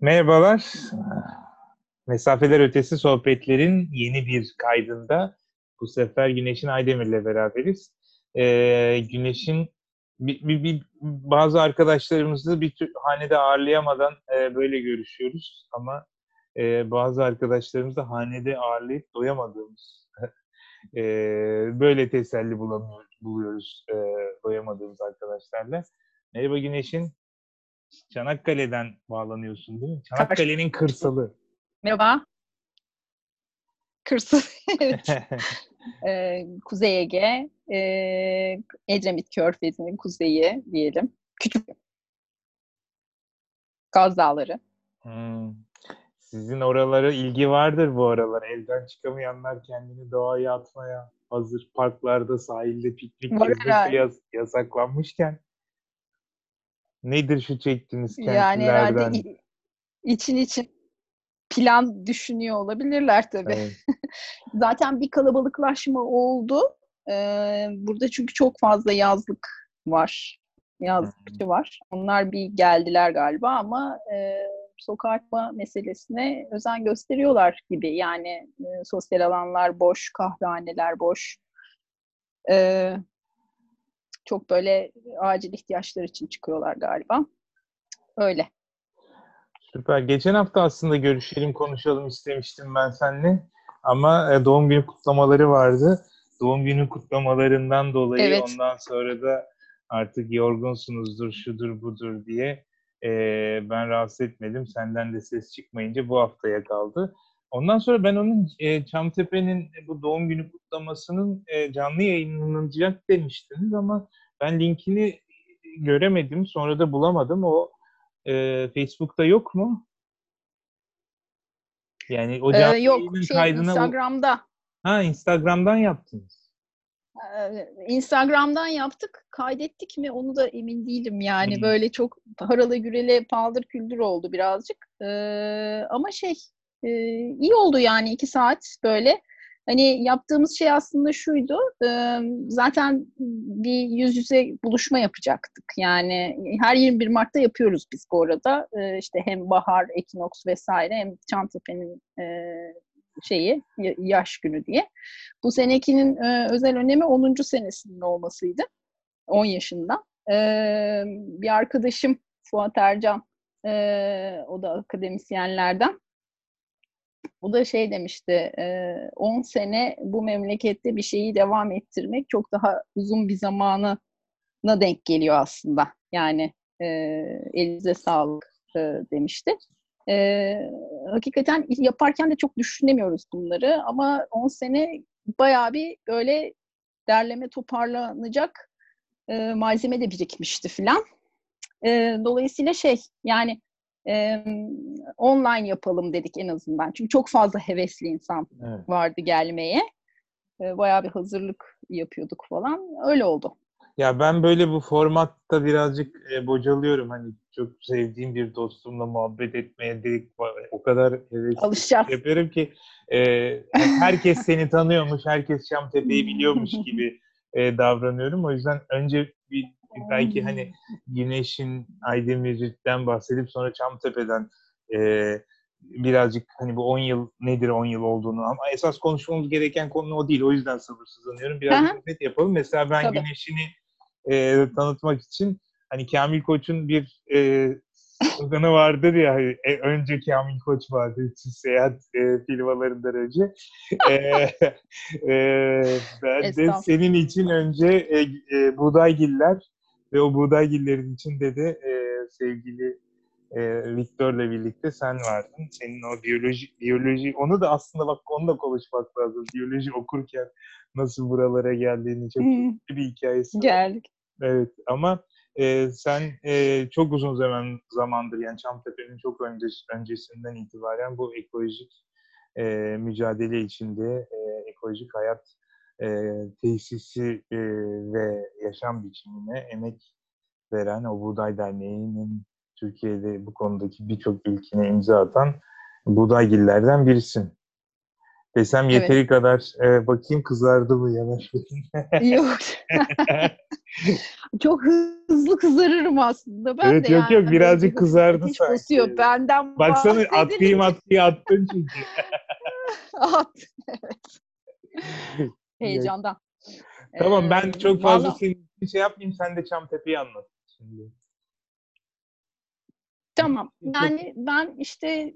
Merhabalar. Mesafeler Ötesi Sohbetler'in yeni bir kaydında bu sefer Güneş'in Aydemir'le beraberiz. Ee, Güneş'in bir, bir, bir, bazı arkadaşlarımızı bir tür, hanede ağırlayamadan e, böyle görüşüyoruz ama e, bazı arkadaşlarımızı da hanede ağırlayıp doyamadığımız e, böyle teselli bulamıyoruz, buluyoruz e, doyamadığımız arkadaşlarla. Merhaba Güneş'in. Çanakkale'den bağlanıyorsun değil mi? Çanakkale'nin kırsalı. Merhaba. Kırsal. ee, Kuzey Ege, e, Edremit Körfezi'nin kuzeyi diyelim. Küçük Gaz Dağları. Hmm. Sizin oralara ilgi vardır bu aralar. Evden çıkamayanlar kendini doğaya atmaya hazır. Parklarda, sahilde piknik yas- yasaklanmışken Nedir şu çektiğiniz kentlerden? Yani herhalde için için plan düşünüyor olabilirler tabii. Evet. Zaten bir kalabalıklaşma oldu. Ee, burada çünkü çok fazla yazlık var. Yazlıkçı var. Onlar bir geldiler galiba ama e, sokağa çıkma meselesine özen gösteriyorlar gibi. Yani e, sosyal alanlar boş, kahvehaneler boş. E, çok böyle acil ihtiyaçlar için çıkıyorlar galiba. Öyle. Süper. Geçen hafta aslında görüşelim, konuşalım istemiştim ben seninle. Ama e, doğum günü kutlamaları vardı. Doğum günü kutlamalarından dolayı evet. ondan sonra da artık yorgunsunuzdur, şudur budur diye e, ben rahatsız etmedim. Senden de ses çıkmayınca bu haftaya kaldı. Ondan sonra ben onun e, Çamtepe'nin bu doğum günü kutlamasının e, canlı yayınlanacak demiştiniz ama ben linkini göremedim. Sonra da bulamadım. O e, Facebook'ta yok mu? Yani o canlı ee, yok, şey, kaydına... Instagram'da. Ha Instagram'dan yaptınız. Ee, Instagram'dan yaptık. Kaydettik mi onu da emin değilim yani. Hmm. Böyle çok haralı gürele paldır küldür oldu birazcık. Ee, ama şey e, iyi oldu yani iki saat böyle. Hani yaptığımız şey aslında şuydu. zaten bir yüz yüze buluşma yapacaktık. Yani her 21 Mart'ta yapıyoruz biz bu arada. işte hem bahar, ekinoks vesaire hem Çantepe'nin şeyi yaş günü diye. Bu senekinin özel önemi 10. senesinin olmasıydı. 10 yaşında. bir arkadaşım Fuat Ercan o da akademisyenlerden bu da şey demişti, 10 sene bu memlekette bir şeyi devam ettirmek çok daha uzun bir zamanına denk geliyor aslında. Yani elinize sağlık demişti. hakikaten yaparken de çok düşünemiyoruz bunları ama 10 sene bayağı bir böyle derleme toparlanacak malzeme de birikmişti filan. dolayısıyla şey yani e, online yapalım dedik en azından. Çünkü çok fazla hevesli insan evet. vardı gelmeye. E, bayağı bir hazırlık yapıyorduk falan. Öyle oldu. Ya ben böyle bu formatta birazcık e, bocalıyorum. Hani çok sevdiğim bir dostumla muhabbet etmeye dedik. O kadar hevesli yapıyorum ki e, herkes seni tanıyormuş, herkes Şamtepe'yi biliyormuş gibi e, davranıyorum. O yüzden önce bir belki hani Güneş'in Aydemir'den bahsedip sonra Çamtepe'den e, birazcık hani bu 10 yıl nedir 10 yıl olduğunu ama esas konuşmamız gereken konu o değil. O yüzden sabırsızlanıyorum. Biraz net yapalım. Mesela ben Tabii. Güneş'ini e, tanıtmak için hani Kamil Koç'un bir e, sloganı vardır ya hani, e, önce Kamil Koç vardı seyahat e, firmalarından önce. e, e, ben de senin için önce e, e, Buğdaygiller ve o buğdaygillerin içinde de e, sevgili e, Viktor'la birlikte sen vardın. Senin o biyoloji, biyoloji, onu da aslında bak onu da konuşmak lazım. Biyoloji okurken nasıl buralara geldiğini çok hmm. bir hikayesi var. Geldik. Evet ama e, sen e, çok uzun zaman zamandır yani Çamtepe'nin çok önce, öncesinden itibaren bu ekolojik e, mücadele içinde e, ekolojik hayat e, tesisi e, ve yaşam biçimine emek veren o Buğday Derneği'nin Türkiye'de bu konudaki birçok ilkine imza atan Buğdaygillerden birisin. Desem yeteri evet. kadar e, bakayım kızardı mı yanaş Yok. Çok hızlı kızarırım aslında. Ben evet, de yok yani. yok birazcık kızardı Hiç sanki. Basıyor. Benden Baksana atlayayım atlayayım attın çünkü. At. Evet. Heyecandan. Tamam ben çok fazla Vallahi... senin şey yapmayayım sen de Çamtepe'yi anlat şimdi. Tamam. Yani ben işte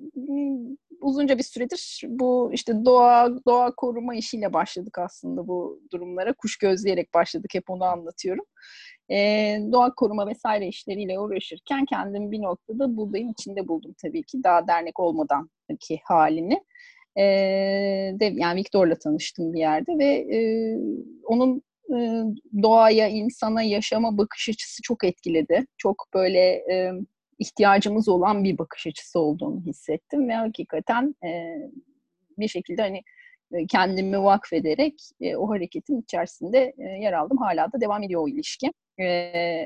uzunca bir süredir bu işte doğa doğa koruma işiyle başladık aslında bu durumlara. Kuş gözleyerek başladık. Hep onu anlatıyorum. Ee, doğa koruma vesaire işleriyle uğraşırken kendimi bir noktada buğdayın içinde buldum tabii ki. Daha dernek olmadan ki halini. Ee, de, yani Viktor'la tanıştım bir yerde ve e, onun e, doğaya, insana, yaşama bakış açısı çok etkiledi. Çok böyle e, ihtiyacımız olan bir bakış açısı olduğunu hissettim ve hakikaten e, bir şekilde hani e, kendimi vakfederek e, o hareketin içerisinde e, yer aldım. Hala da devam ediyor o ilişki. E,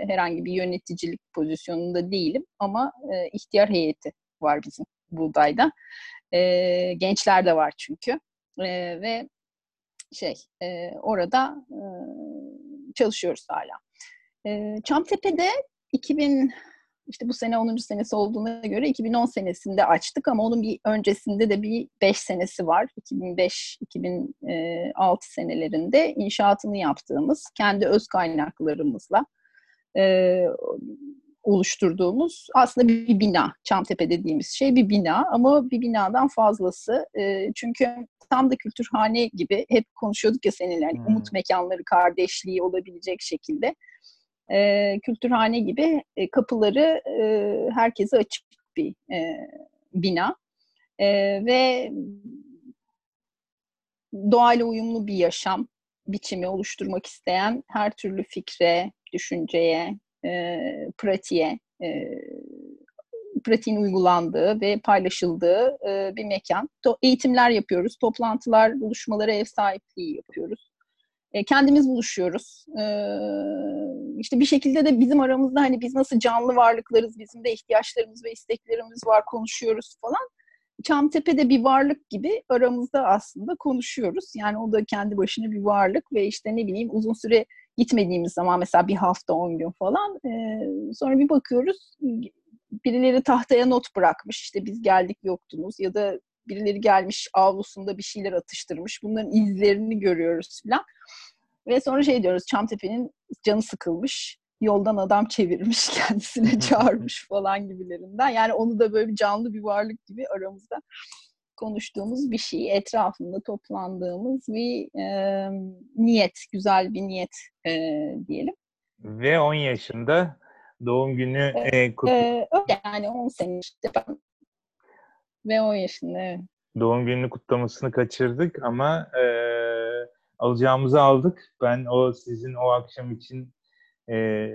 herhangi bir yöneticilik pozisyonunda değilim ama e, ihtiyar heyeti var bizim buğdayda. E, gençler de var çünkü. E, ve şey e, orada e, çalışıyoruz hala. E, Çamtepe'de 2000 işte bu sene 10. senesi olduğuna göre 2010 senesinde açtık ama onun bir öncesinde de bir 5 senesi var. 2005-2006 senelerinde inşaatını yaptığımız kendi öz kaynaklarımızla oluşturduğumuz aslında bir bina. Çamtepe dediğimiz şey bir bina ama bir binadan fazlası. E, çünkü tam da kültürhane gibi hep konuşuyorduk ya seninle hani hmm. umut mekanları kardeşliği olabilecek şekilde e, kültürhane gibi e, kapıları e, herkese açık bir e, bina e, ve doğayla uyumlu bir yaşam biçimi oluşturmak isteyen her türlü fikre, düşünceye, e, pratiğe, e, pratiğin uygulandığı ve paylaşıldığı e, bir mekan. To- eğitimler yapıyoruz, toplantılar, buluşmalara ev sahipliği yapıyoruz. E, kendimiz buluşuyoruz. E, işte bir şekilde de bizim aramızda hani biz nasıl canlı varlıklarız, bizim de ihtiyaçlarımız ve isteklerimiz var, konuşuyoruz falan. Çamtepe'de bir varlık gibi aramızda aslında konuşuyoruz. Yani o da kendi başına bir varlık ve işte ne bileyim uzun süre gitmediğimiz zaman mesela bir hafta on gün falan e, sonra bir bakıyoruz birileri tahtaya not bırakmış işte biz geldik yoktunuz ya da birileri gelmiş avlusunda bir şeyler atıştırmış bunların izlerini görüyoruz falan. Ve sonra şey diyoruz Çamtepe'nin canı sıkılmış. Yoldan adam çevirmiş kendisine çağırmış falan gibilerinden. Yani onu da böyle bir canlı bir varlık gibi aramızda konuştuğumuz bir şey. Etrafında toplandığımız bir e, niyet, güzel bir niyet e, diyelim. Ve 10 yaşında doğum günü e, kutlu. E, öyle yani 10 sene işte ben. Ve 10 yaşında evet. Doğum gününü kutlamasını kaçırdık ama e, alacağımızı aldık. Ben o sizin o akşam için e,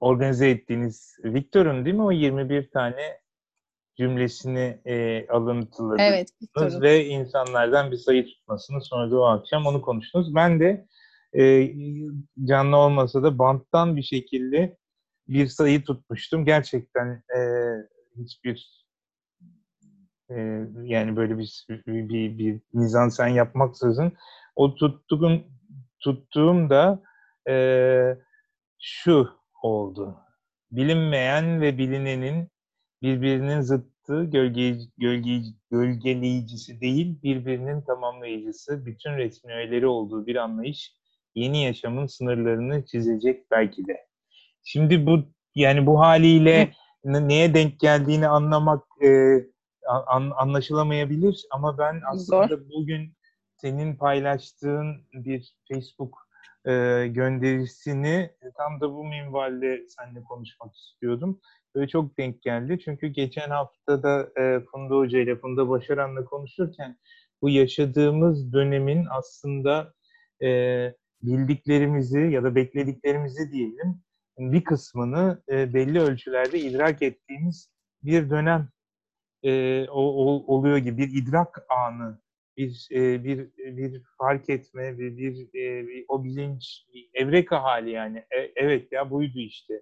organize ettiğiniz Victor'un değil mi o 21 tane cümlesini e, alıntıladınız evet, ve insanlardan bir sayı tutmasını sonra da o akşam onu konuştunuz. Ben de e, canlı olmasa da banttan bir şekilde bir sayı tutmuştum. Gerçekten e, hiçbir e, yani böyle bir bir, bir, bir mizansen yapmaksızın o tuttuğum tuttuğum da e, şu oldu. Bilinmeyen ve bilinenin birbirinin zıttı, gölge, gölge, gölgeleyicisi değil, birbirinin tamamlayıcısı, bütün resmi öğeleri olduğu bir anlayış yeni yaşamın sınırlarını çizecek belki de. Şimdi bu yani bu haliyle neye denk geldiğini anlamak e, an, anlaşılamayabilir ama ben aslında Zor. bugün senin paylaştığın bir Facebook e, gönderisini tam da bu minvalde seninle konuşmak istiyordum. Böyle çok denk geldi. Çünkü geçen hafta da e, Funda Hoca ile Funda Başaran'la konuşurken bu yaşadığımız dönemin aslında e, bildiklerimizi ya da beklediklerimizi diyelim bir kısmını e, belli ölçülerde idrak ettiğimiz bir dönem e, o, o, oluyor gibi bir idrak anı, bir e, bir bir fark etme ve bir, e, bir o bilinç, bir evreka hali yani. E, evet ya buydu işte.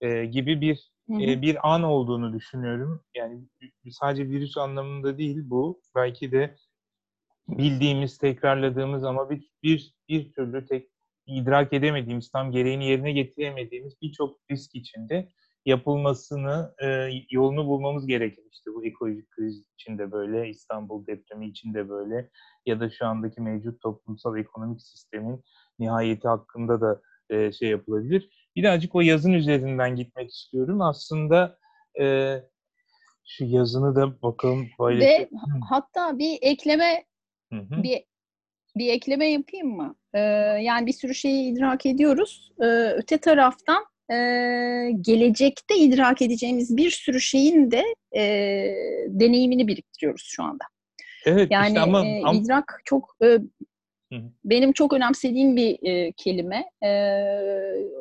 e, gibi bir e, bir an olduğunu düşünüyorum. Yani sadece virüs anlamında değil bu. Belki de bildiğimiz, tekrarladığımız ama bir bir, bir türlü tek idrak edemediğimiz, tam gereğini yerine getiremediğimiz birçok risk içinde yapılmasını, e, yolunu bulmamız gerekir. İşte bu ekolojik kriz içinde böyle, İstanbul depremi içinde böyle ya da şu andaki mevcut toplumsal ekonomik sistemin nihayeti hakkında da e, şey yapılabilir. Birazcık o yazın üzerinden gitmek istiyorum. Aslında e, şu yazını da bakalım paylaşalım. Ve hatta bir ekleme Hı-hı. bir bir ekleme yapayım mı? Ee, yani bir sürü şeyi idrak ediyoruz. Ee, öte taraftan e, gelecekte idrak edeceğimiz bir sürü şeyin de e, deneyimini biriktiriyoruz şu anda. Evet, yani işte ama, e, ama... idrak çok e, benim çok önemsediğim bir e, kelime. E,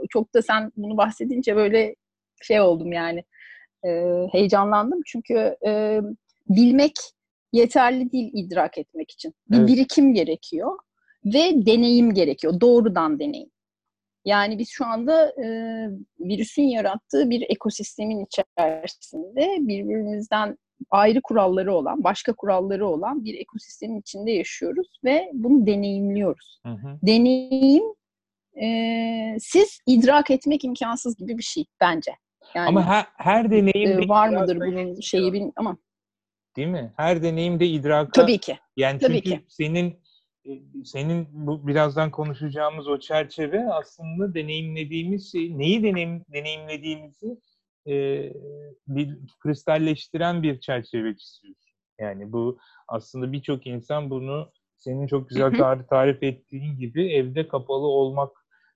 çok da sen bunu bahsedince böyle şey oldum yani e, heyecanlandım çünkü e, bilmek yeterli değil idrak etmek için. Bir evet. birikim gerekiyor ve deneyim gerekiyor. Doğrudan deneyim. Yani biz şu anda e, virüsün yarattığı bir ekosistemin içerisinde birbirimizden ayrı kuralları olan, başka kuralları olan bir ekosistemin içinde yaşıyoruz ve bunu deneyimliyoruz. Hı hı. Deneyim e, siz idrak etmek imkansız gibi bir şey bence. Yani, ama her, her deneyim e, var mıdır bunun şeyi bilmiyorum ama değil mi? Her deneyimde idraka Tabii ki. Yani Tabii çünkü ki. senin senin bu birazdan konuşacağımız o çerçeve aslında deneyimlediğimiz şey, neyi deneyim, deneyimlediğimizi e, bir kristalleştiren bir çerçeve çiziyorsun. Yani bu aslında birçok insan bunu senin çok güzel tarif, tarif ettiğin gibi evde kapalı olmak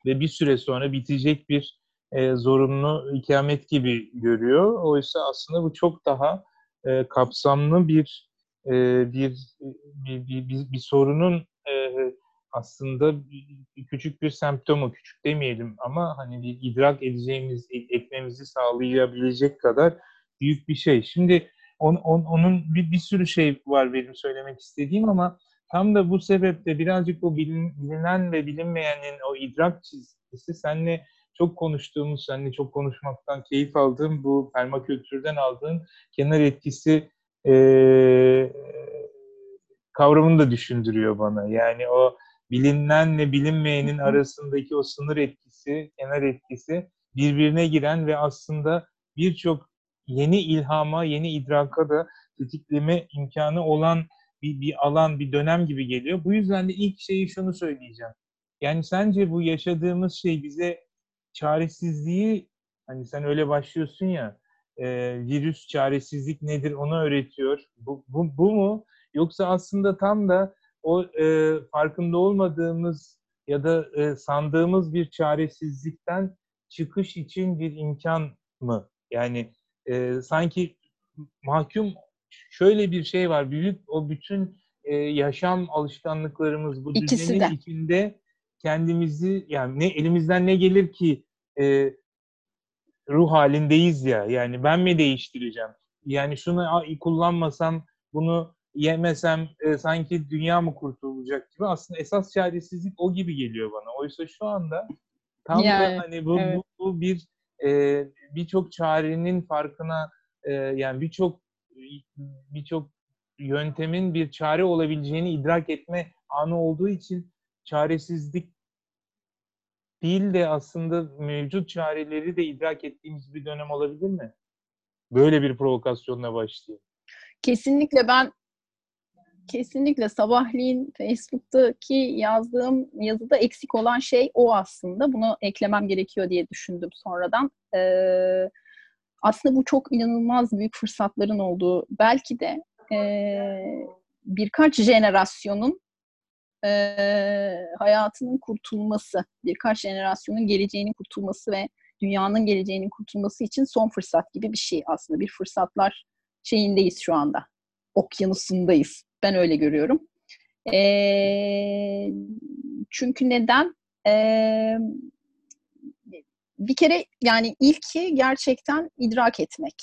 ve bir süre sonra bitecek bir e, zorunlu ikamet gibi görüyor. Oysa aslında bu çok daha e, kapsamlı bir, e, bir, bir, bir, bir, bir sorunun e, aslında küçük bir semptomu, küçük demeyelim ama hani idrak edeceğimiz, etmemizi sağlayabilecek kadar büyük bir şey. Şimdi on, on, onun bir, bir sürü şey var benim söylemek istediğim ama tam da bu sebeple birazcık bilin, bilinen ve bilinmeyenin o idrak çizgisi senle çok konuştuğumuz, seninle çok konuşmaktan keyif aldığım bu permakültürden aldığın kenar etkisi e, kavramını da düşündürüyor bana. Yani o bilinenle bilinmeyenin arasındaki o sınır etkisi, kenar etkisi birbirine giren ve aslında birçok yeni ilhama, yeni idraka da tetikleme imkanı olan bir, bir alan, bir dönem gibi geliyor. Bu yüzden de ilk şeyi şunu söyleyeceğim. Yani sence bu yaşadığımız şey bize çaresizliği hani sen öyle başlıyorsun ya e, virüs çaresizlik nedir onu öğretiyor. Bu, bu, bu mu? Yoksa aslında tam da o e, farkında olmadığımız ya da e, sandığımız bir çaresizlikten çıkış için bir imkan mı? Yani e, sanki mahkum şöyle bir şey var. Büyük o bütün e, yaşam alışkanlıklarımız bu İkisi düzenin de. içinde kendimizi yani ne elimizden ne gelir ki e, ruh halindeyiz ya. Yani ben mi değiştireceğim? Yani şunu kullanmasam, bunu yemesem e, sanki dünya mı kurtulacak gibi. Aslında esas çaresizlik o gibi geliyor bana. Oysa şu anda tam yani, da hani bu, evet. bu, bu bir e, birçok çarenin farkına e, yani birçok birçok yöntemin bir çare olabileceğini idrak etme anı olduğu için çaresizlik değil de aslında mevcut çareleri de idrak ettiğimiz bir dönem olabilir mi? Böyle bir provokasyonla başlayayım. Kesinlikle ben kesinlikle sabahleyin Facebook'taki yazdığım yazıda eksik olan şey o aslında. Bunu eklemem gerekiyor diye düşündüm sonradan. Ee, aslında bu çok inanılmaz büyük fırsatların olduğu belki de e, birkaç jenerasyonun e, hayatının kurtulması, birkaç jenerasyonun geleceğinin kurtulması ve dünyanın geleceğinin kurtulması için son fırsat gibi bir şey aslında. Bir fırsatlar şeyindeyiz şu anda. Okyanusundayız. Ben öyle görüyorum. E, çünkü neden? E, bir kere yani ilki gerçekten idrak etmek.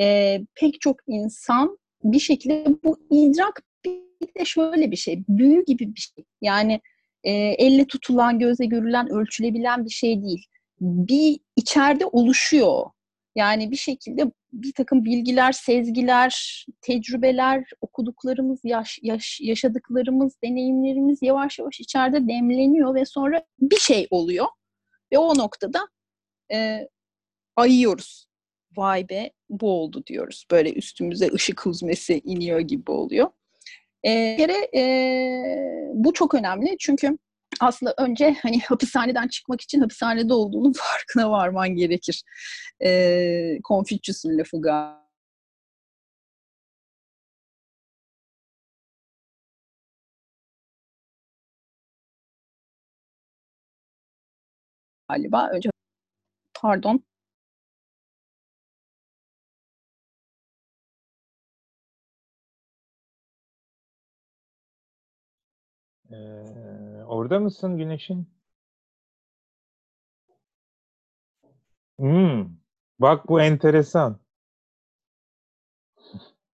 E, pek çok insan bir şekilde bu idrak bir de şöyle bir şey, büyü gibi bir şey. Yani e, elle tutulan, göze görülen, ölçülebilen bir şey değil. bir içeride oluşuyor. Yani bir şekilde bir takım bilgiler, sezgiler, tecrübeler, okuduklarımız, yaş, yaş, yaşadıklarımız, deneyimlerimiz yavaş yavaş içeride demleniyor ve sonra bir şey oluyor. Ve o noktada e, ayıyoruz. Vay be bu oldu diyoruz. Böyle üstümüze ışık huzmesi iniyor gibi oluyor. E, bir kere e, bu çok önemli çünkü aslında önce hani hapishaneden çıkmak için hapishanede olduğunun farkına varman gerekir. E, Confucius'un lafı galiba. Önce pardon. Ee, orada mısın Güneş'in? Hmm. Bak bu enteresan.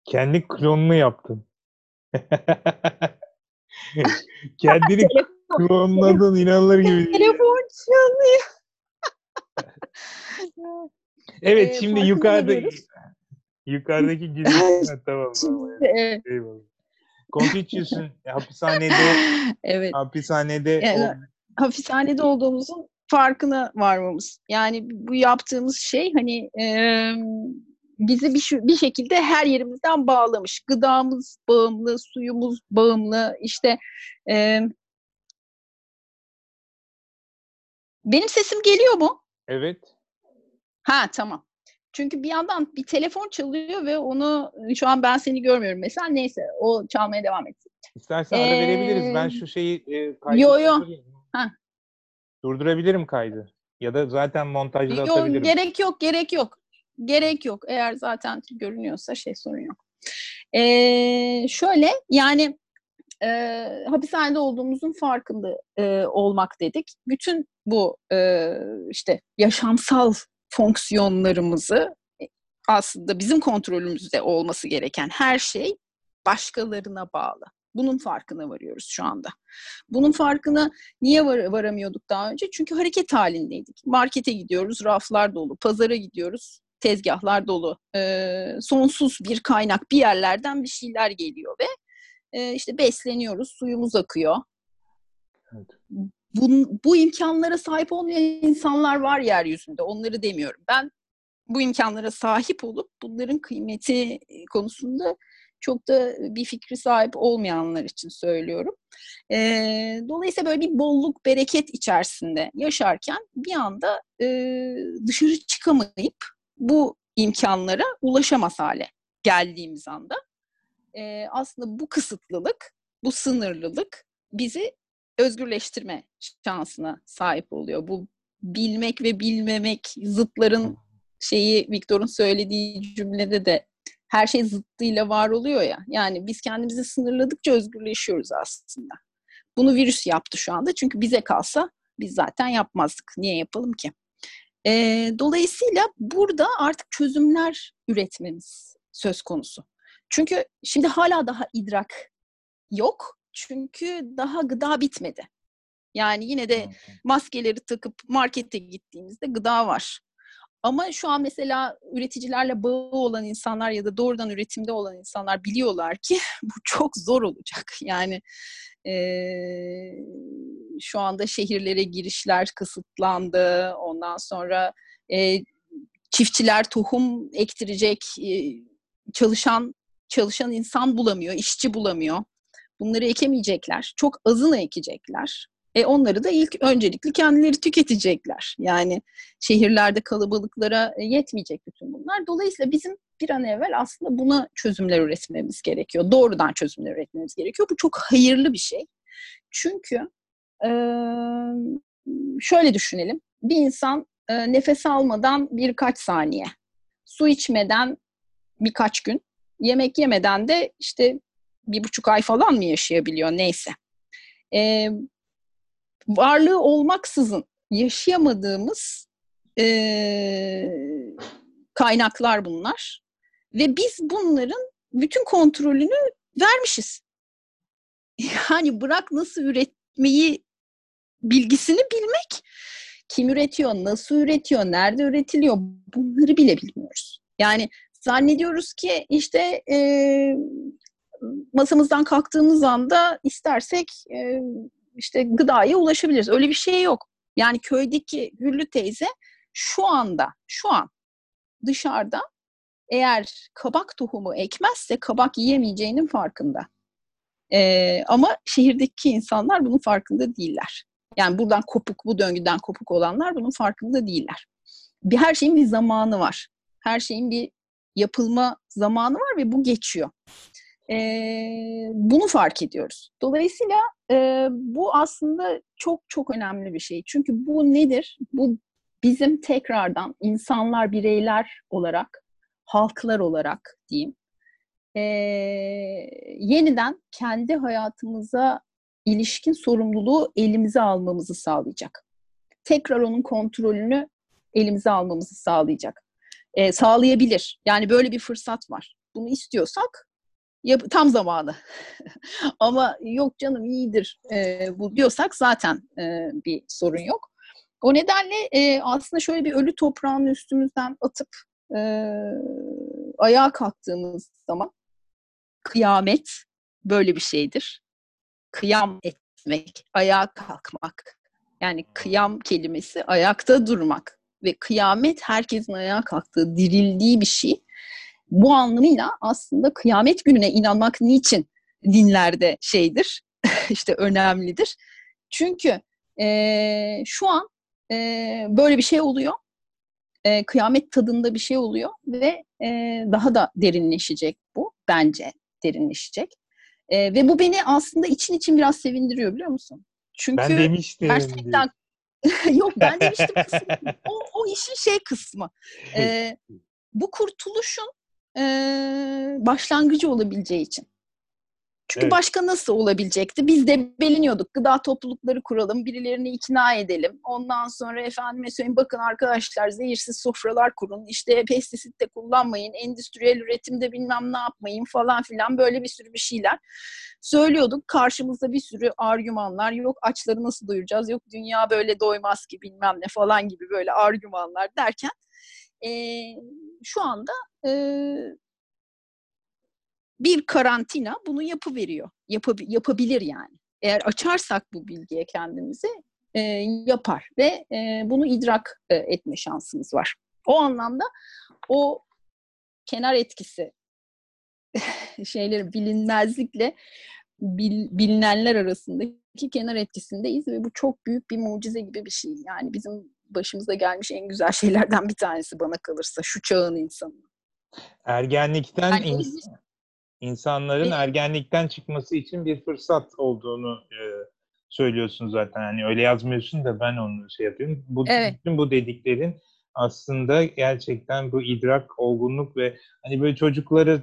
Kendi klonunu yaptın. Kendini klonladın inanılır gibi. Telefon çalıyor. evet ee, şimdi yukarıda yukarıdaki güneş tamam tamam. Evet. Eyvallah. Confucius'un hapishanede evet. hapishanede yani, o... hapishanede olduğumuzun farkına varmamız. Yani bu yaptığımız şey hani e, bizi bir, bir şekilde her yerimizden bağlamış. Gıdamız bağımlı, suyumuz bağımlı. İşte e, benim sesim geliyor mu? Evet. Ha tamam. Çünkü bir yandan bir telefon çalıyor ve onu şu an ben seni görmüyorum mesela. Neyse o çalmaya devam etsin. İstersen ee, ara verebiliriz. Ben şu şeyi e, kaydı yo, yo. Ha. Durdurabilirim kaydı. Ya da zaten montajda yo, atabilirim. Gerek yok, gerek yok. Gerek yok. Eğer zaten görünüyorsa şey sorun yok. Ee, şöyle yani e, hapishanede olduğumuzun farkında e, olmak dedik. Bütün bu e, işte yaşamsal fonksiyonlarımızı e, aslında bizim kontrolümüzde olması gereken her şey başkalarına bağlı. Bunun farkına varıyoruz şu anda. Bunun farkına niye var, varamıyorduk daha önce? Çünkü hareket halindeydik. Markete gidiyoruz, raflar dolu. Pazara gidiyoruz, tezgahlar dolu. Ee, sonsuz bir kaynak bir yerlerden bir şeyler geliyor ve e, işte besleniyoruz, suyumuz akıyor. Evet bu, bu imkanlara sahip olmayan insanlar var yeryüzünde. Onları demiyorum. Ben bu imkanlara sahip olup bunların kıymeti konusunda çok da bir fikri sahip olmayanlar için söylüyorum. E, dolayısıyla böyle bir bolluk, bereket içerisinde yaşarken bir anda e, dışarı çıkamayıp bu imkanlara ulaşamaz hale geldiğimiz anda e, aslında bu kısıtlılık, bu sınırlılık bizi özgürleştirme şansına sahip oluyor. Bu bilmek ve bilmemek zıtların şeyi Victor'un söylediği cümlede de her şey zıttıyla var oluyor ya. Yani biz kendimizi sınırladıkça özgürleşiyoruz aslında. Bunu virüs yaptı şu anda. Çünkü bize kalsa biz zaten yapmazdık. Niye yapalım ki? E, dolayısıyla burada artık çözümler üretmemiz söz konusu. Çünkü şimdi hala daha idrak yok çünkü daha gıda bitmedi. Yani yine de maskeleri takıp markete gittiğimizde gıda var. Ama şu an mesela üreticilerle bağı olan insanlar ya da doğrudan üretimde olan insanlar biliyorlar ki bu çok zor olacak. Yani e, şu anda şehirlere girişler kısıtlandı. Ondan sonra e, çiftçiler tohum ektirecek e, çalışan çalışan insan bulamıyor, işçi bulamıyor. Bunları ekemeyecekler. Çok azını ekecekler. E onları da ilk öncelikli kendileri tüketecekler. Yani şehirlerde kalabalıklara e, yetmeyecek bütün bunlar. Dolayısıyla bizim bir an evvel aslında buna çözümler üretmemiz gerekiyor. Doğrudan çözümler üretmemiz gerekiyor. Bu çok hayırlı bir şey. Çünkü şöyle düşünelim. Bir insan e, nefes almadan birkaç saniye, su içmeden birkaç gün, yemek yemeden de işte bir buçuk ay falan mı yaşayabiliyor neyse. E, varlığı olmaksızın yaşayamadığımız e, kaynaklar bunlar. Ve biz bunların bütün kontrolünü vermişiz. Yani bırak nasıl üretmeyi bilgisini bilmek, kim üretiyor, nasıl üretiyor, nerede üretiliyor bunları bile bilmiyoruz. Yani zannediyoruz ki işte e, masamızdan kalktığımız anda istersek e, işte gıdaya ulaşabiliriz. Öyle bir şey yok. Yani köydeki Güllü teyze şu anda, şu an dışarıda eğer kabak tohumu ekmezse kabak yiyemeyeceğinin farkında. Ee, ama şehirdeki insanlar bunun farkında değiller. Yani buradan kopuk, bu döngüden kopuk olanlar bunun farkında değiller. Bir her şeyin bir zamanı var. Her şeyin bir yapılma zamanı var ve bu geçiyor. Ee, bunu fark ediyoruz. Dolayısıyla e, bu aslında çok çok önemli bir şey. Çünkü bu nedir? Bu bizim tekrardan insanlar, bireyler olarak, halklar olarak diyeyim, e, yeniden kendi hayatımıza ilişkin sorumluluğu elimize almamızı sağlayacak. Tekrar onun kontrolünü elimize almamızı sağlayacak. E, sağlayabilir. Yani böyle bir fırsat var. Bunu istiyorsak yap, tam zamanı. Ama yok canım iyidir e, bu diyorsak zaten e, bir sorun yok. O nedenle e, aslında şöyle bir ölü toprağın üstümüzden atıp e, ayağa kalktığımız zaman kıyamet böyle bir şeydir. Kıyam etmek, ayağa kalkmak. Yani kıyam kelimesi ayakta durmak ve kıyamet herkesin ayağa kalktığı, dirildiği bir şey. Bu anlamıyla aslında kıyamet gününe inanmak niçin dinlerde şeydir, işte önemlidir. Çünkü e, şu an e, böyle bir şey oluyor. E, kıyamet tadında bir şey oluyor ve e, daha da derinleşecek bu bence derinleşecek. E, ve bu beni aslında için için biraz sevindiriyor biliyor musun? Çünkü ben demiştim. Gerçekten yok ben demiştim kısmı. O, o işin şey kısmı. E, bu kurtuluşun e, başlangıcı olabileceği için. Çünkü evet. başka nasıl olabilecekti? Biz de beliniyorduk. Gıda toplulukları kuralım, birilerini ikna edelim. Ondan sonra efendime söyleyeyim bakın arkadaşlar zehirsiz sofralar kurun. İşte pestisit de kullanmayın, endüstriyel üretimde bilmem ne yapmayın falan filan böyle bir sürü bir şeyler. Söylüyorduk. Karşımızda bir sürü argümanlar. Yok açları nasıl doyuracağız? Yok dünya böyle doymaz ki bilmem ne falan gibi böyle argümanlar derken e, şu anda e, bir karantina bunu yapıveriyor. Yapab yapabilir yani. Eğer açarsak bu bilgiye kendimizi e, yapar ve e, bunu idrak e, etme şansımız var. O anlamda o kenar etkisi şeyleri bilinmezlikle bil, bilinenler arasındaki kenar etkisindeyiz ve bu çok büyük bir mucize gibi bir şey. Yani bizim başımıza gelmiş en güzel şeylerden bir tanesi bana kalırsa şu çağın insanı. Ergenlikten yani, ins- insanların ergenlikten çıkması için bir fırsat olduğunu e, söylüyorsun zaten. Hani öyle yazmıyorsun da ben onu şey yapıyorum. Bu evet. bütün bu dediklerin aslında gerçekten bu idrak, olgunluk ve hani böyle çocukları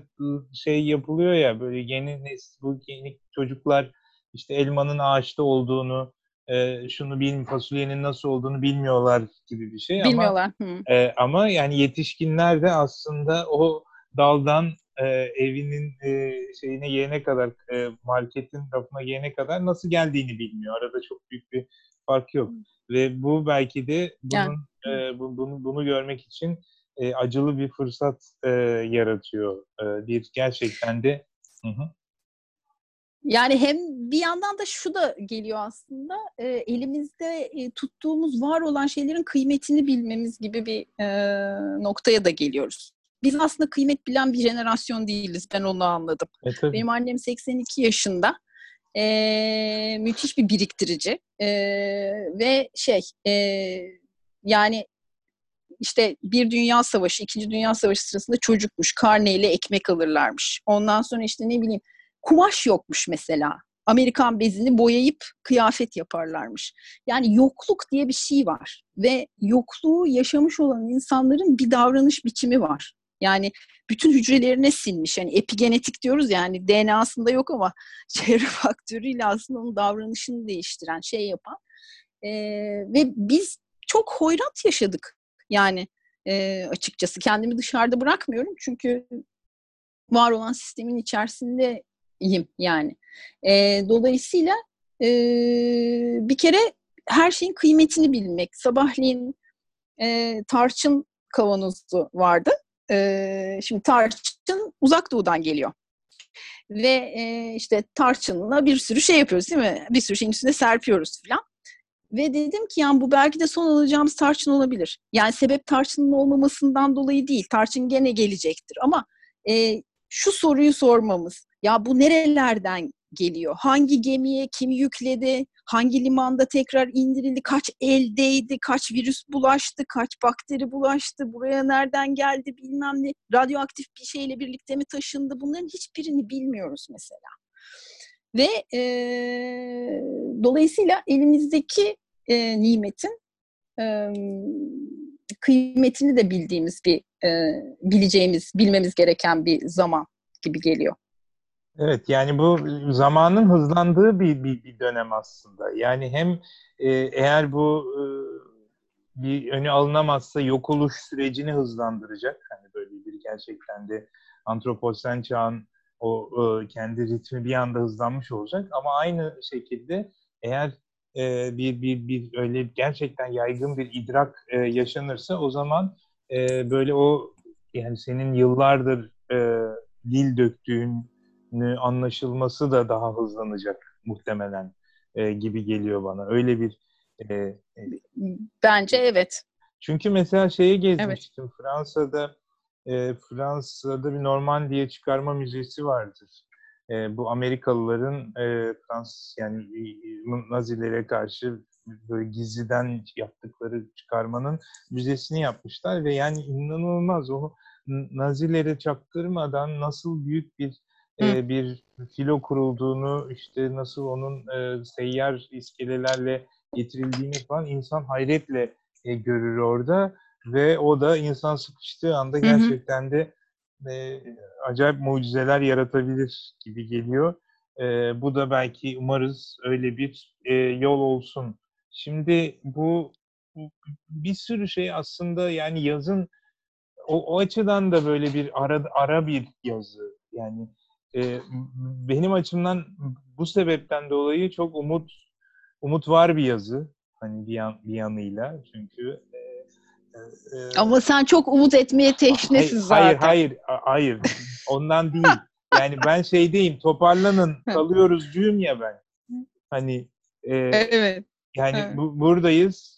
şey yapılıyor ya böyle yeni nesil, bu yeni çocuklar işte elmanın ağaçta olduğunu, e, şunu bilmiyor, fasulyenin nasıl olduğunu bilmiyorlar gibi bir şey. Bilmiyorlar. Ama, e, ama yani yetişkinler de aslında o daldan e, evinin e, şeyine yerine kadar e, marketin rafına yerine kadar nasıl geldiğini bilmiyor. Arada çok büyük bir fark yok. Ve bu belki de bunun yani. e, bu, bunu bunu görmek için e, acılı bir fırsat e, yaratıyor. E, bir gerçekten de hı hı. Yani hem bir yandan da şu da geliyor aslında e, elimizde e, tuttuğumuz var olan şeylerin kıymetini bilmemiz gibi bir e, noktaya da geliyoruz biz aslında kıymet bilen bir jenerasyon değiliz. Ben onu anladım. E, Benim annem 82 yaşında. E, müthiş bir biriktirici. E, ve şey e, yani işte bir dünya savaşı, ikinci dünya savaşı sırasında çocukmuş. Karneyle ekmek alırlarmış. Ondan sonra işte ne bileyim kumaş yokmuş mesela. Amerikan bezini boyayıp kıyafet yaparlarmış. Yani yokluk diye bir şey var ve yokluğu yaşamış olan insanların bir davranış biçimi var. Yani bütün hücrelerine sinmiş. Yani epigenetik diyoruz yani DNA'sında yok ama çevre faktörüyle aslında onun davranışını değiştiren şey yapan. E, ve biz çok hoyrat yaşadık yani e, açıkçası. Kendimi dışarıda bırakmıyorum çünkü var olan sistemin içerisindeyim yani. E, dolayısıyla e, bir kere her şeyin kıymetini bilmek. Sabahleyin e, tarçın kavanozu vardı. E, şimdi tarçın uzak doğudan geliyor. Ve e, işte tarçınla bir sürü şey yapıyoruz değil mi? Bir sürü şeyin üstüne serpiyoruz falan. Ve dedim ki yani bu belki de son alacağımız tarçın olabilir. Yani sebep tarçının olmamasından dolayı değil. Tarçın gene gelecektir. Ama e, şu soruyu sormamız. Ya bu nerelerden geliyor? Hangi gemiye kim yükledi? Hangi limanda tekrar indirildi? Kaç eldeydi? Kaç virüs bulaştı? Kaç bakteri bulaştı? Buraya nereden geldi bilmem ne. Radyoaktif bir şeyle birlikte mi taşındı? Bunların hiçbirini bilmiyoruz mesela. Ve e, dolayısıyla elimizdeki e, nimetin e, kıymetini de bildiğimiz bir, e, bileceğimiz, bilmemiz gereken bir zaman gibi geliyor. Evet yani bu zamanın hızlandığı bir, bir, bir dönem aslında. Yani hem e, eğer bu e, bir önü alınamazsa yok oluş sürecini hızlandıracak. Hani böyle bir gerçekten de antroposen çağın o e, kendi ritmi bir anda hızlanmış olacak. Ama aynı şekilde eğer e, bir, bir, bir öyle gerçekten yaygın bir idrak e, yaşanırsa o zaman e, böyle o yani senin yıllardır e, dil döktüğün anlaşılması da daha hızlanacak muhtemelen e, gibi geliyor bana. Öyle bir e, e, bence evet. Çünkü mesela şeyi gezmiştim evet. Fransa'da e, Fransa'da bir Normandiya çıkarma müzesi vardır. E, bu Amerikalıların e, Fransız yani e, Nazilere karşı böyle gizliden yaptıkları çıkarmanın müzesini yapmışlar ve yani inanılmaz o Nazilere çaktırmadan nasıl büyük bir e, bir filo kurulduğunu, işte nasıl onun e, seyyar iskelelerle getirildiğini falan insan hayretle e, görür orada ve o da insan sıkıştığı anda gerçekten de e, acayip mucizeler yaratabilir gibi geliyor. E, bu da belki umarız öyle bir e, yol olsun. Şimdi bu, bu bir sürü şey aslında yani yazın o, o açıdan da böyle bir ara, ara bir yazı. Yani e, benim açımdan bu sebepten dolayı çok umut umut var bir yazı hani bir, yan, bir yanıyla çünkü e, e, e ama sen çok umut etmeye teşnesin zaten. Hayır hayır hayır ondan değil. Yani ben şeydeyim toparlanın kalıyoruz düğüm ya ben. Hani e, evet. Yani evet. Bu, buradayız.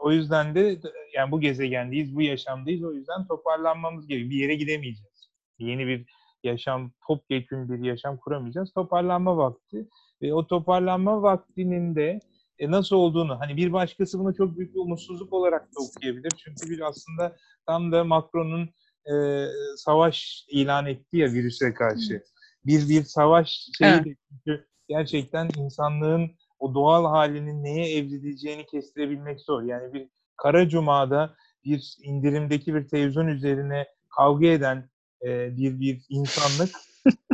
O yüzden de yani bu gezegendeyiz, bu yaşamdayız. O yüzden toparlanmamız gerekiyor. Bir yere gidemeyeceğiz. Yeni bir yaşam, topyekun bir yaşam kuramayacağız. Toparlanma vakti. Ve o toparlanma vaktinin de e, nasıl olduğunu, hani bir başkası bunu çok büyük bir umutsuzluk olarak da okuyabilir. Çünkü bir aslında tam da Macron'un e, savaş ilan etti ya virüse karşı. Bir bir savaş şeyi evet. de çünkü gerçekten insanlığın o doğal halinin neye evrileceğini kestirebilmek zor. Yani bir kara cumada bir indirimdeki bir televizyon üzerine kavga eden e, bir bir insanlık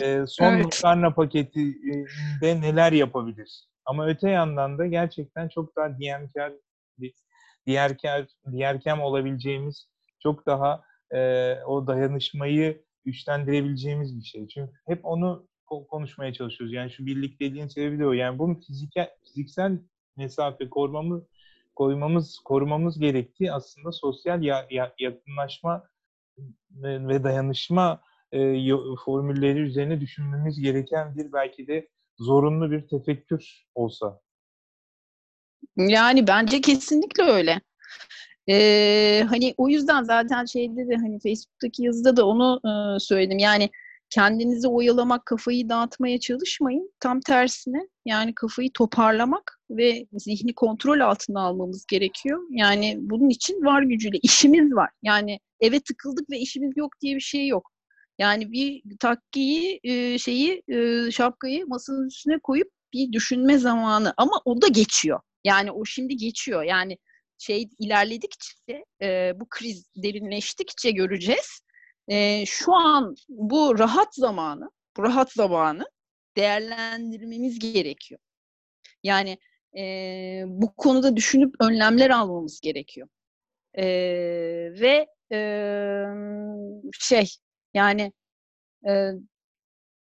e, son evet. makarna paketinde neler yapabilir? Ama öte yandan da gerçekten çok daha diyemkar, diğerker, diğerkem olabileceğimiz çok daha e, o dayanışmayı güçlendirebileceğimiz bir şey. Çünkü hep onu konuşmaya çalışıyoruz. Yani şu birlikteliğin sebebi de o. Yani bunu fiziksel, fiziksel mesafe korumamız koymamız, korumamız gerektiği aslında sosyal ya, ya, yakınlaşma ve dayanışma e, formülleri üzerine düşünmemiz gereken bir belki de zorunlu bir tefekkür olsa. Yani bence kesinlikle öyle. Ee, hani o yüzden zaten şeyde de hani Facebook'taki yazıda da onu e, söyledim. Yani kendinizi oyalamak, kafayı dağıtmaya çalışmayın. Tam tersine yani kafayı toparlamak ve zihni kontrol altına almamız gerekiyor. Yani bunun için var gücüyle işimiz var. Yani eve tıkıldık ve işimiz yok diye bir şey yok. Yani bir takkiyi, e, şeyi, e, şapkayı masanın üstüne koyup bir düşünme zamanı. Ama o da geçiyor. Yani o şimdi geçiyor. Yani şey ilerledikçe, e, bu kriz derinleştikçe göreceğiz. Şu an bu rahat zamanı, bu rahat zamanı değerlendirmemiz gerekiyor. Yani bu konuda düşünüp önlemler almamız gerekiyor. Ve şey yani e,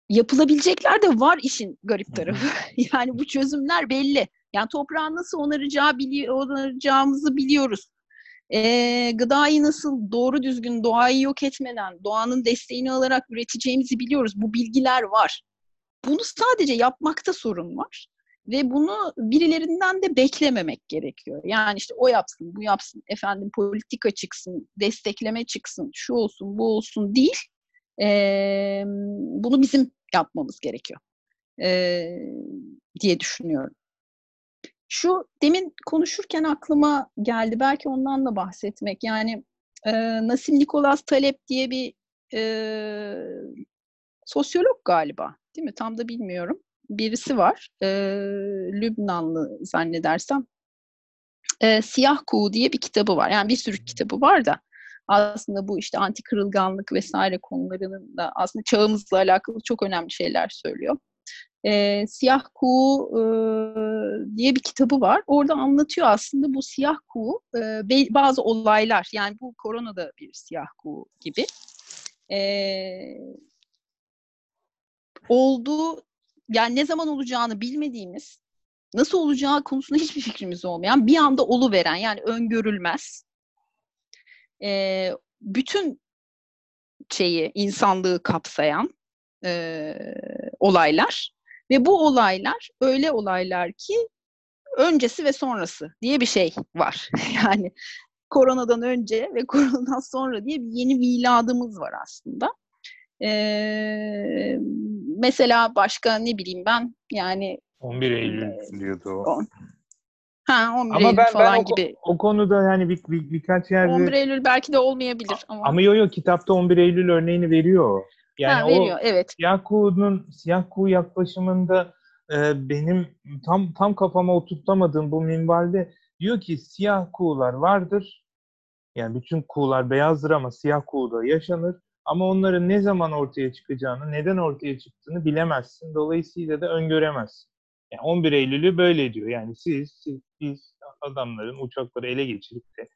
yapılabilecekler de var işin garip tarafı. yani bu çözümler belli. Yani toprağı nasıl onaracağı bili onaracağımızı biliyoruz. E, gıdayı nasıl doğru düzgün doğayı yok etmeden, doğanın desteğini alarak üreteceğimizi biliyoruz. Bu bilgiler var. Bunu sadece yapmakta sorun var. Ve bunu birilerinden de beklememek gerekiyor. Yani işte o yapsın, bu yapsın, efendim politika çıksın, destekleme çıksın, şu olsun, bu olsun değil. Ee, bunu bizim yapmamız gerekiyor ee, diye düşünüyorum. Şu demin konuşurken aklıma geldi. Belki ondan da bahsetmek. Yani e, Nasim Nikolas Talep diye bir e, sosyolog galiba. Değil mi? Tam da bilmiyorum. Birisi var. E, Lübnanlı zannedersem. E, Siyah Kuğu diye bir kitabı var. Yani bir sürü kitabı var da aslında bu işte anti kırılganlık vesaire konularının da aslında çağımızla alakalı çok önemli şeyler söylüyor e, Siyah Kuğu e, diye bir kitabı var. Orada anlatıyor aslında bu siyah kuğu e, bazı olaylar yani bu korona da bir siyah kuğu gibi e, olduğu yani ne zaman olacağını bilmediğimiz nasıl olacağı konusunda hiçbir fikrimiz olmayan bir anda olu veren yani öngörülmez e, bütün şeyi insanlığı kapsayan e, olaylar ve bu olaylar öyle olaylar ki öncesi ve sonrası diye bir şey var. yani koronadan önce ve koronadan sonra diye bir yeni miladımız var aslında. Ee, mesela başka ne bileyim ben yani 11 Eylül diyordu o. Ha 11 ama Eylül ben, falan ben o, gibi. O konuda yani bir, bir, birkaç yerde 11 Eylül belki de olmayabilir ama. Ama yo yo kitapta 11 Eylül örneğini veriyor. Yani ha, veriyor, o evet. siyah kuğunun siyah kuğu yaklaşımında e, benim tam tam kafama oturtamadığım bu minvalde diyor ki siyah kuğular vardır. Yani bütün kuğular beyazdır ama siyah kuğu da yaşanır. Ama onların ne zaman ortaya çıkacağını, neden ortaya çıktığını bilemezsin. Dolayısıyla da öngöremezsin. Yani 11 Eylül'ü böyle diyor. Yani siz, siz biz adamların uçakları ele geçirip de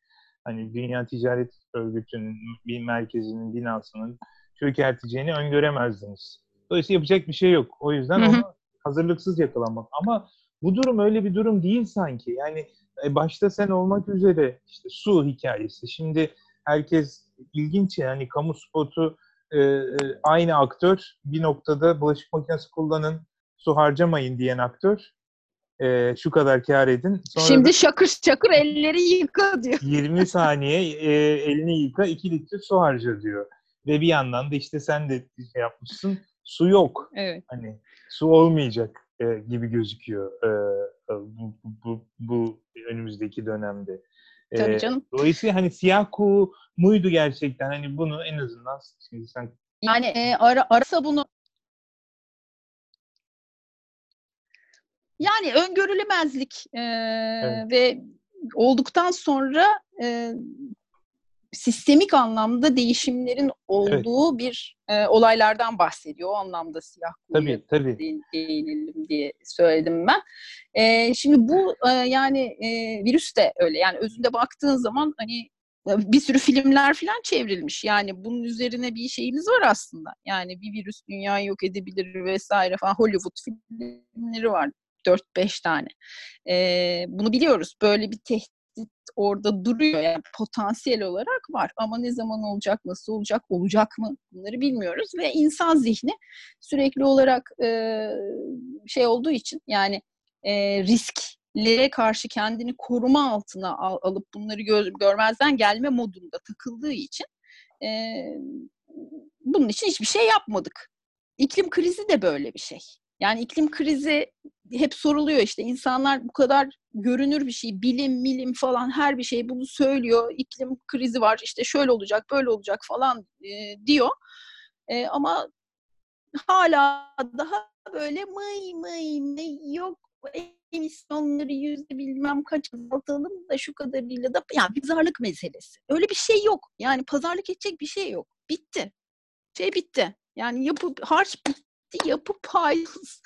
hani Dünya Ticaret Örgütü'nün bir merkezinin binasının çökerteceğini öngöremezdiniz. Dolayısıyla yapacak bir şey yok. O yüzden hı hı. onu hazırlıksız yakalanmak. Ama bu durum öyle bir durum değil sanki. Yani e, başta sen olmak üzere işte su hikayesi. Şimdi herkes ilginç yani kamu spotu e, e, aynı aktör bir noktada bulaşık makinesi kullanın su harcamayın diyen aktör e, şu kadar kar edin. Sonra Şimdi şakır şakır elleri yıka diyor. 20 saniye e, elini yıka 2 litre su harca diyor. Ve bir yandan da işte sen de şey yapmışsın. Su yok. Evet. Hani su olmayacak e, gibi gözüküyor e, e bu, bu, bu önümüzdeki dönemde. E, Tabii canım. Dolayısıyla hani siyah kuğu muydu gerçekten? Hani bunu en azından şimdi sen yani e, ara, arasa bunu yani öngörülemezlik e, evet. ve olduktan sonra e, sistemik anlamda değişimlerin olduğu evet. bir e, olaylardan bahsediyor. O anlamda siyah tabii, tabii. değinelim diye söyledim ben. E, şimdi bu e, yani e, virüs de öyle. Yani özünde baktığın zaman hani e, bir sürü filmler falan çevrilmiş. Yani bunun üzerine bir şeyimiz var aslında. Yani bir virüs dünyayı yok edebilir vesaire falan. Hollywood filmleri var. 4-5 tane. Ee, bunu biliyoruz. Böyle bir tehdit orada duruyor. Yani potansiyel olarak var. Ama ne zaman olacak, nasıl olacak, olacak mı bunları bilmiyoruz. Ve insan zihni sürekli olarak e, şey olduğu için yani e, risklere karşı kendini koruma altına al, alıp bunları gör, görmezden gelme modunda takıldığı için e, bunun için hiçbir şey yapmadık. İklim krizi de böyle bir şey. Yani iklim krizi hep soruluyor işte insanlar bu kadar görünür bir şey, bilim, milim falan her bir şey bunu söylüyor. İklim krizi var işte şöyle olacak, böyle olacak falan e, diyor. E, ama hala daha böyle mıy mıy mıy yok emisyonları yüzde bilmem kaç azaltalım da şu kadarıyla da yani pazarlık meselesi. Öyle bir şey yok. Yani pazarlık edecek bir şey yok. Bitti. Şey bitti. Yani yapı harç yapı payız.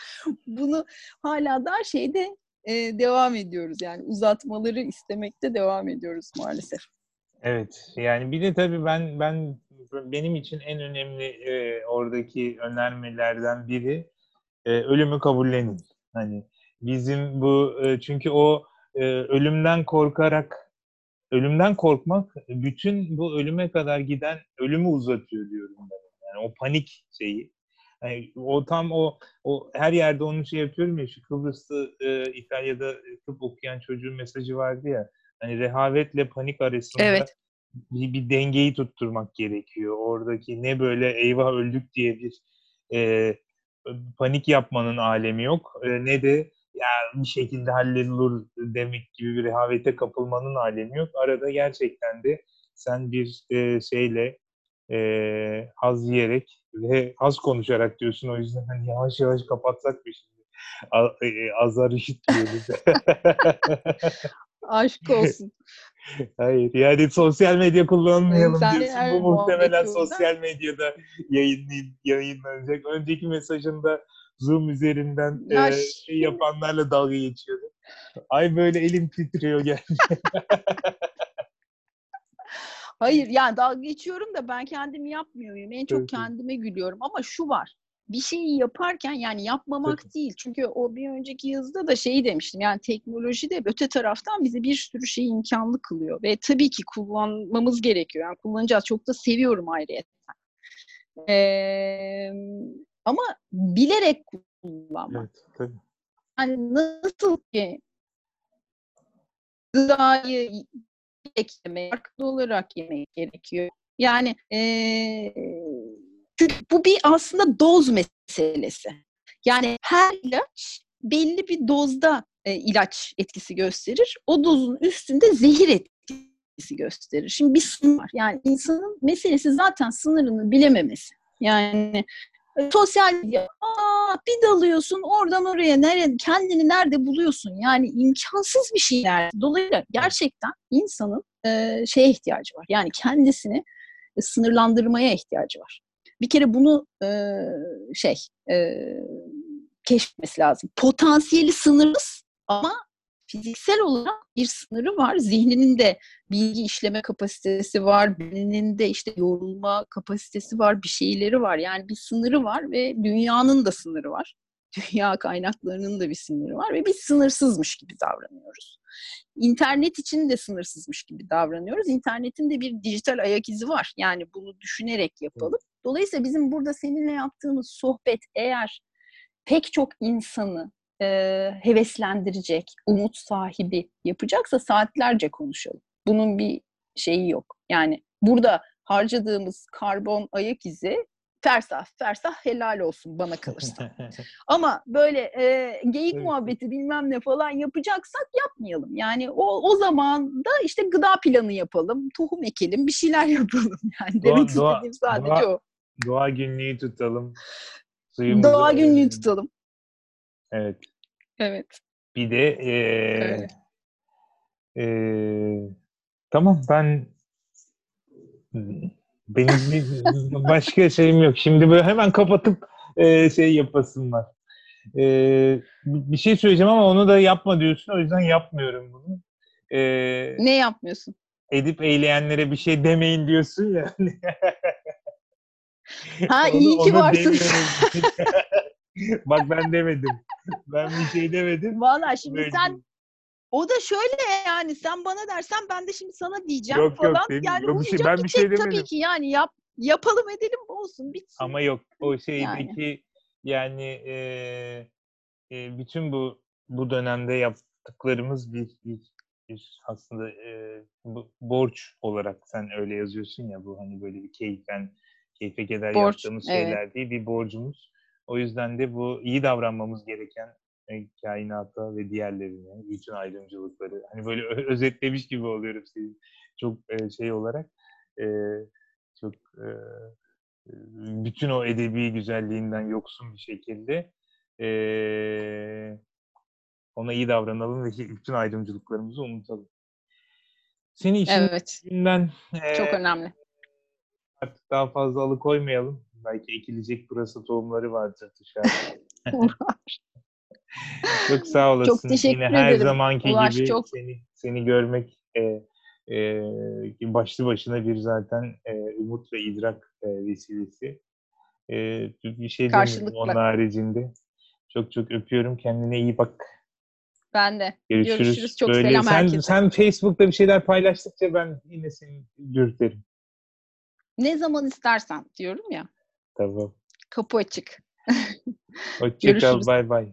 Bunu hala da şeyde e, devam ediyoruz yani uzatmaları istemekte devam ediyoruz maalesef. Evet yani bir de tabii ben ben benim için en önemli e, oradaki önermelerden biri e, ölümü kabullenin. Hani bizim bu e, çünkü o e, ölümden korkarak ölümden korkmak bütün bu ölüme kadar giden ölümü uzatıyor diyorum ben. Yani o panik şeyi. Yani o tam o o her yerde onu şey yapıyorum ya şu Kıbrıs'ta e, İtalya'da tıp okuyan çocuğun mesajı vardı ya. Hani rehavetle panik arasında evet. bir, bir dengeyi tutturmak gerekiyor. Oradaki ne böyle eyvah öldük diye bir e, panik yapmanın alemi yok. E, ne de ya bir şekilde halledilir demek gibi bir rehavete kapılmanın alemi yok. Arada gerçekten de sen bir e, şeyle e, haz yiyerek ve az konuşarak diyorsun. O yüzden hani yavaş yavaş kapatsak bir şimdi. E, azar işitmiyoruz. Aşk olsun. Hayır yani sosyal medya kullanmayalım Sen diyorsun. Bu muhtemelen sosyal medyada yayınlayın, yayınlanacak. Önceki mesajında Zoom üzerinden e, şey yapanlarla dalga geçiyordu. Ay böyle elim titriyor geldi. Hayır yani dalga geçiyorum da ben kendimi yapmıyorum. En çok kendime gülüyorum ama şu var. Bir şeyi yaparken yani yapmamak Tabii. değil. Çünkü o bir önceki yazıda da şeyi demiştim. Yani teknoloji de öte taraftan bize bir sürü şeyi imkanlı kılıyor. Ve tabii ki kullanmamız gerekiyor. Yani kullanacağız. Çok da seviyorum ayrıyetten. Ee, ama bilerek kullanmak. Evet, tabii. Yani nasıl ki gıdayı yemek, farklı olarak yemek gerekiyor. Yani e, çünkü bu bir aslında doz meselesi. Yani her ilaç belli bir dozda e, ilaç etkisi gösterir. O dozun üstünde zehir etkisi gösterir. Şimdi bir sınır var. Yani insanın meselesi zaten sınırını bilememesi. Yani sosyal medya aa, bir dalıyorsun oradan oraya nereye kendini nerede buluyorsun yani imkansız bir şeyler. Dolayısıyla gerçekten insanın e, şeye ihtiyacı var. Yani kendisini e, sınırlandırmaya ihtiyacı var. Bir kere bunu e, şey e, keşfetmesi lazım. Potansiyeli sınırlız ama fiziksel olarak bir sınırı var. Zihninin de bilgi işleme kapasitesi var, beyninin de işte yorulma kapasitesi var, bir şeyleri var. Yani bir sınırı var ve dünyanın da sınırı var. Dünya kaynaklarının da bir sınırı var ve biz sınırsızmış gibi davranıyoruz. İnternet için de sınırsızmış gibi davranıyoruz. İnternetin de bir dijital ayak izi var. Yani bunu düşünerek yapalım. Dolayısıyla bizim burada seninle yaptığımız sohbet eğer pek çok insanı e, heveslendirecek, umut sahibi yapacaksa saatlerce konuşalım. Bunun bir şeyi yok. Yani burada harcadığımız karbon ayak izi fersah fersah helal olsun bana kalırsa. Ama böyle e, geyik evet. muhabbeti bilmem ne falan yapacaksak yapmayalım. Yani o o zaman da işte gıda planı yapalım, tohum ekelim, bir şeyler yapalım yani. Doğa, Demek doğa, istediğim sadece doğa, o. Doğa günlüğü tutalım. Suyumuzu, doğa günlüğü tutalım. Evet. Evet. Bir de e, evet. e, tamam ben benim başka şeyim yok. Şimdi böyle hemen kapatıp e, şey yapasım var. E, bir şey söyleyeceğim ama onu da yapma diyorsun. O yüzden yapmıyorum bunu. E, ne yapmıyorsun? Edip eyleyenlere bir şey demeyin diyorsun ya. ha onu, iyi ki varsın. Bak ben demedim. Ben bir şey demedim. Valla şimdi Böyle. sen o da şöyle yani sen bana dersen ben de şimdi sana diyeceğim yok, falan. Yok, yani yok, bir şey, ben bir şey demedim. Tabii ki yani yap yapalım edelim olsun bitsin. Ama yok o şeydeki yani, yani e, e, bütün bu bu dönemde yaptıklarımız bir, bir, bir aslında e, bu, borç olarak sen öyle yazıyorsun ya bu hani böyle bir keyfen keyfe keder borç, yaptığımız şeyler evet. değil bir borcumuz. O yüzden de bu iyi davranmamız gereken kainata ve diğerlerine, bütün ayrımcılıkları. Hani böyle özetlemiş gibi oluyorum senin çok e, şey olarak. E, çok e, bütün o edebi güzelliğinden yoksun bir şekilde e, ona iyi davranalım ve bütün ayrımcılıklarımızı unutalım. Seni işin evet. günden e, çok önemli. Artık daha fazla alıkoymayalım. Belki ekilecek burası tohumları vardır dışarıda. çok sağ olasın. Çok teşekkür Yine her ederim. zamanki Ulaş, gibi çok... seni seni görmek e, e, başlı başına bir zaten e, umut ve idrak e, vesilesi. E, bir şey demiyorum onun haricinde. Çok çok öpüyorum. Kendine iyi bak. Ben de. Görüşürüz. Görüşürüz. Çok Böyle, selam sen, herkese. Sen Facebook'ta bir şeyler paylaştıkça ben yine seni dürterim. Ne zaman istersen diyorum ya. Tamam. Kapı açık. Hoşçakal. Bay bay.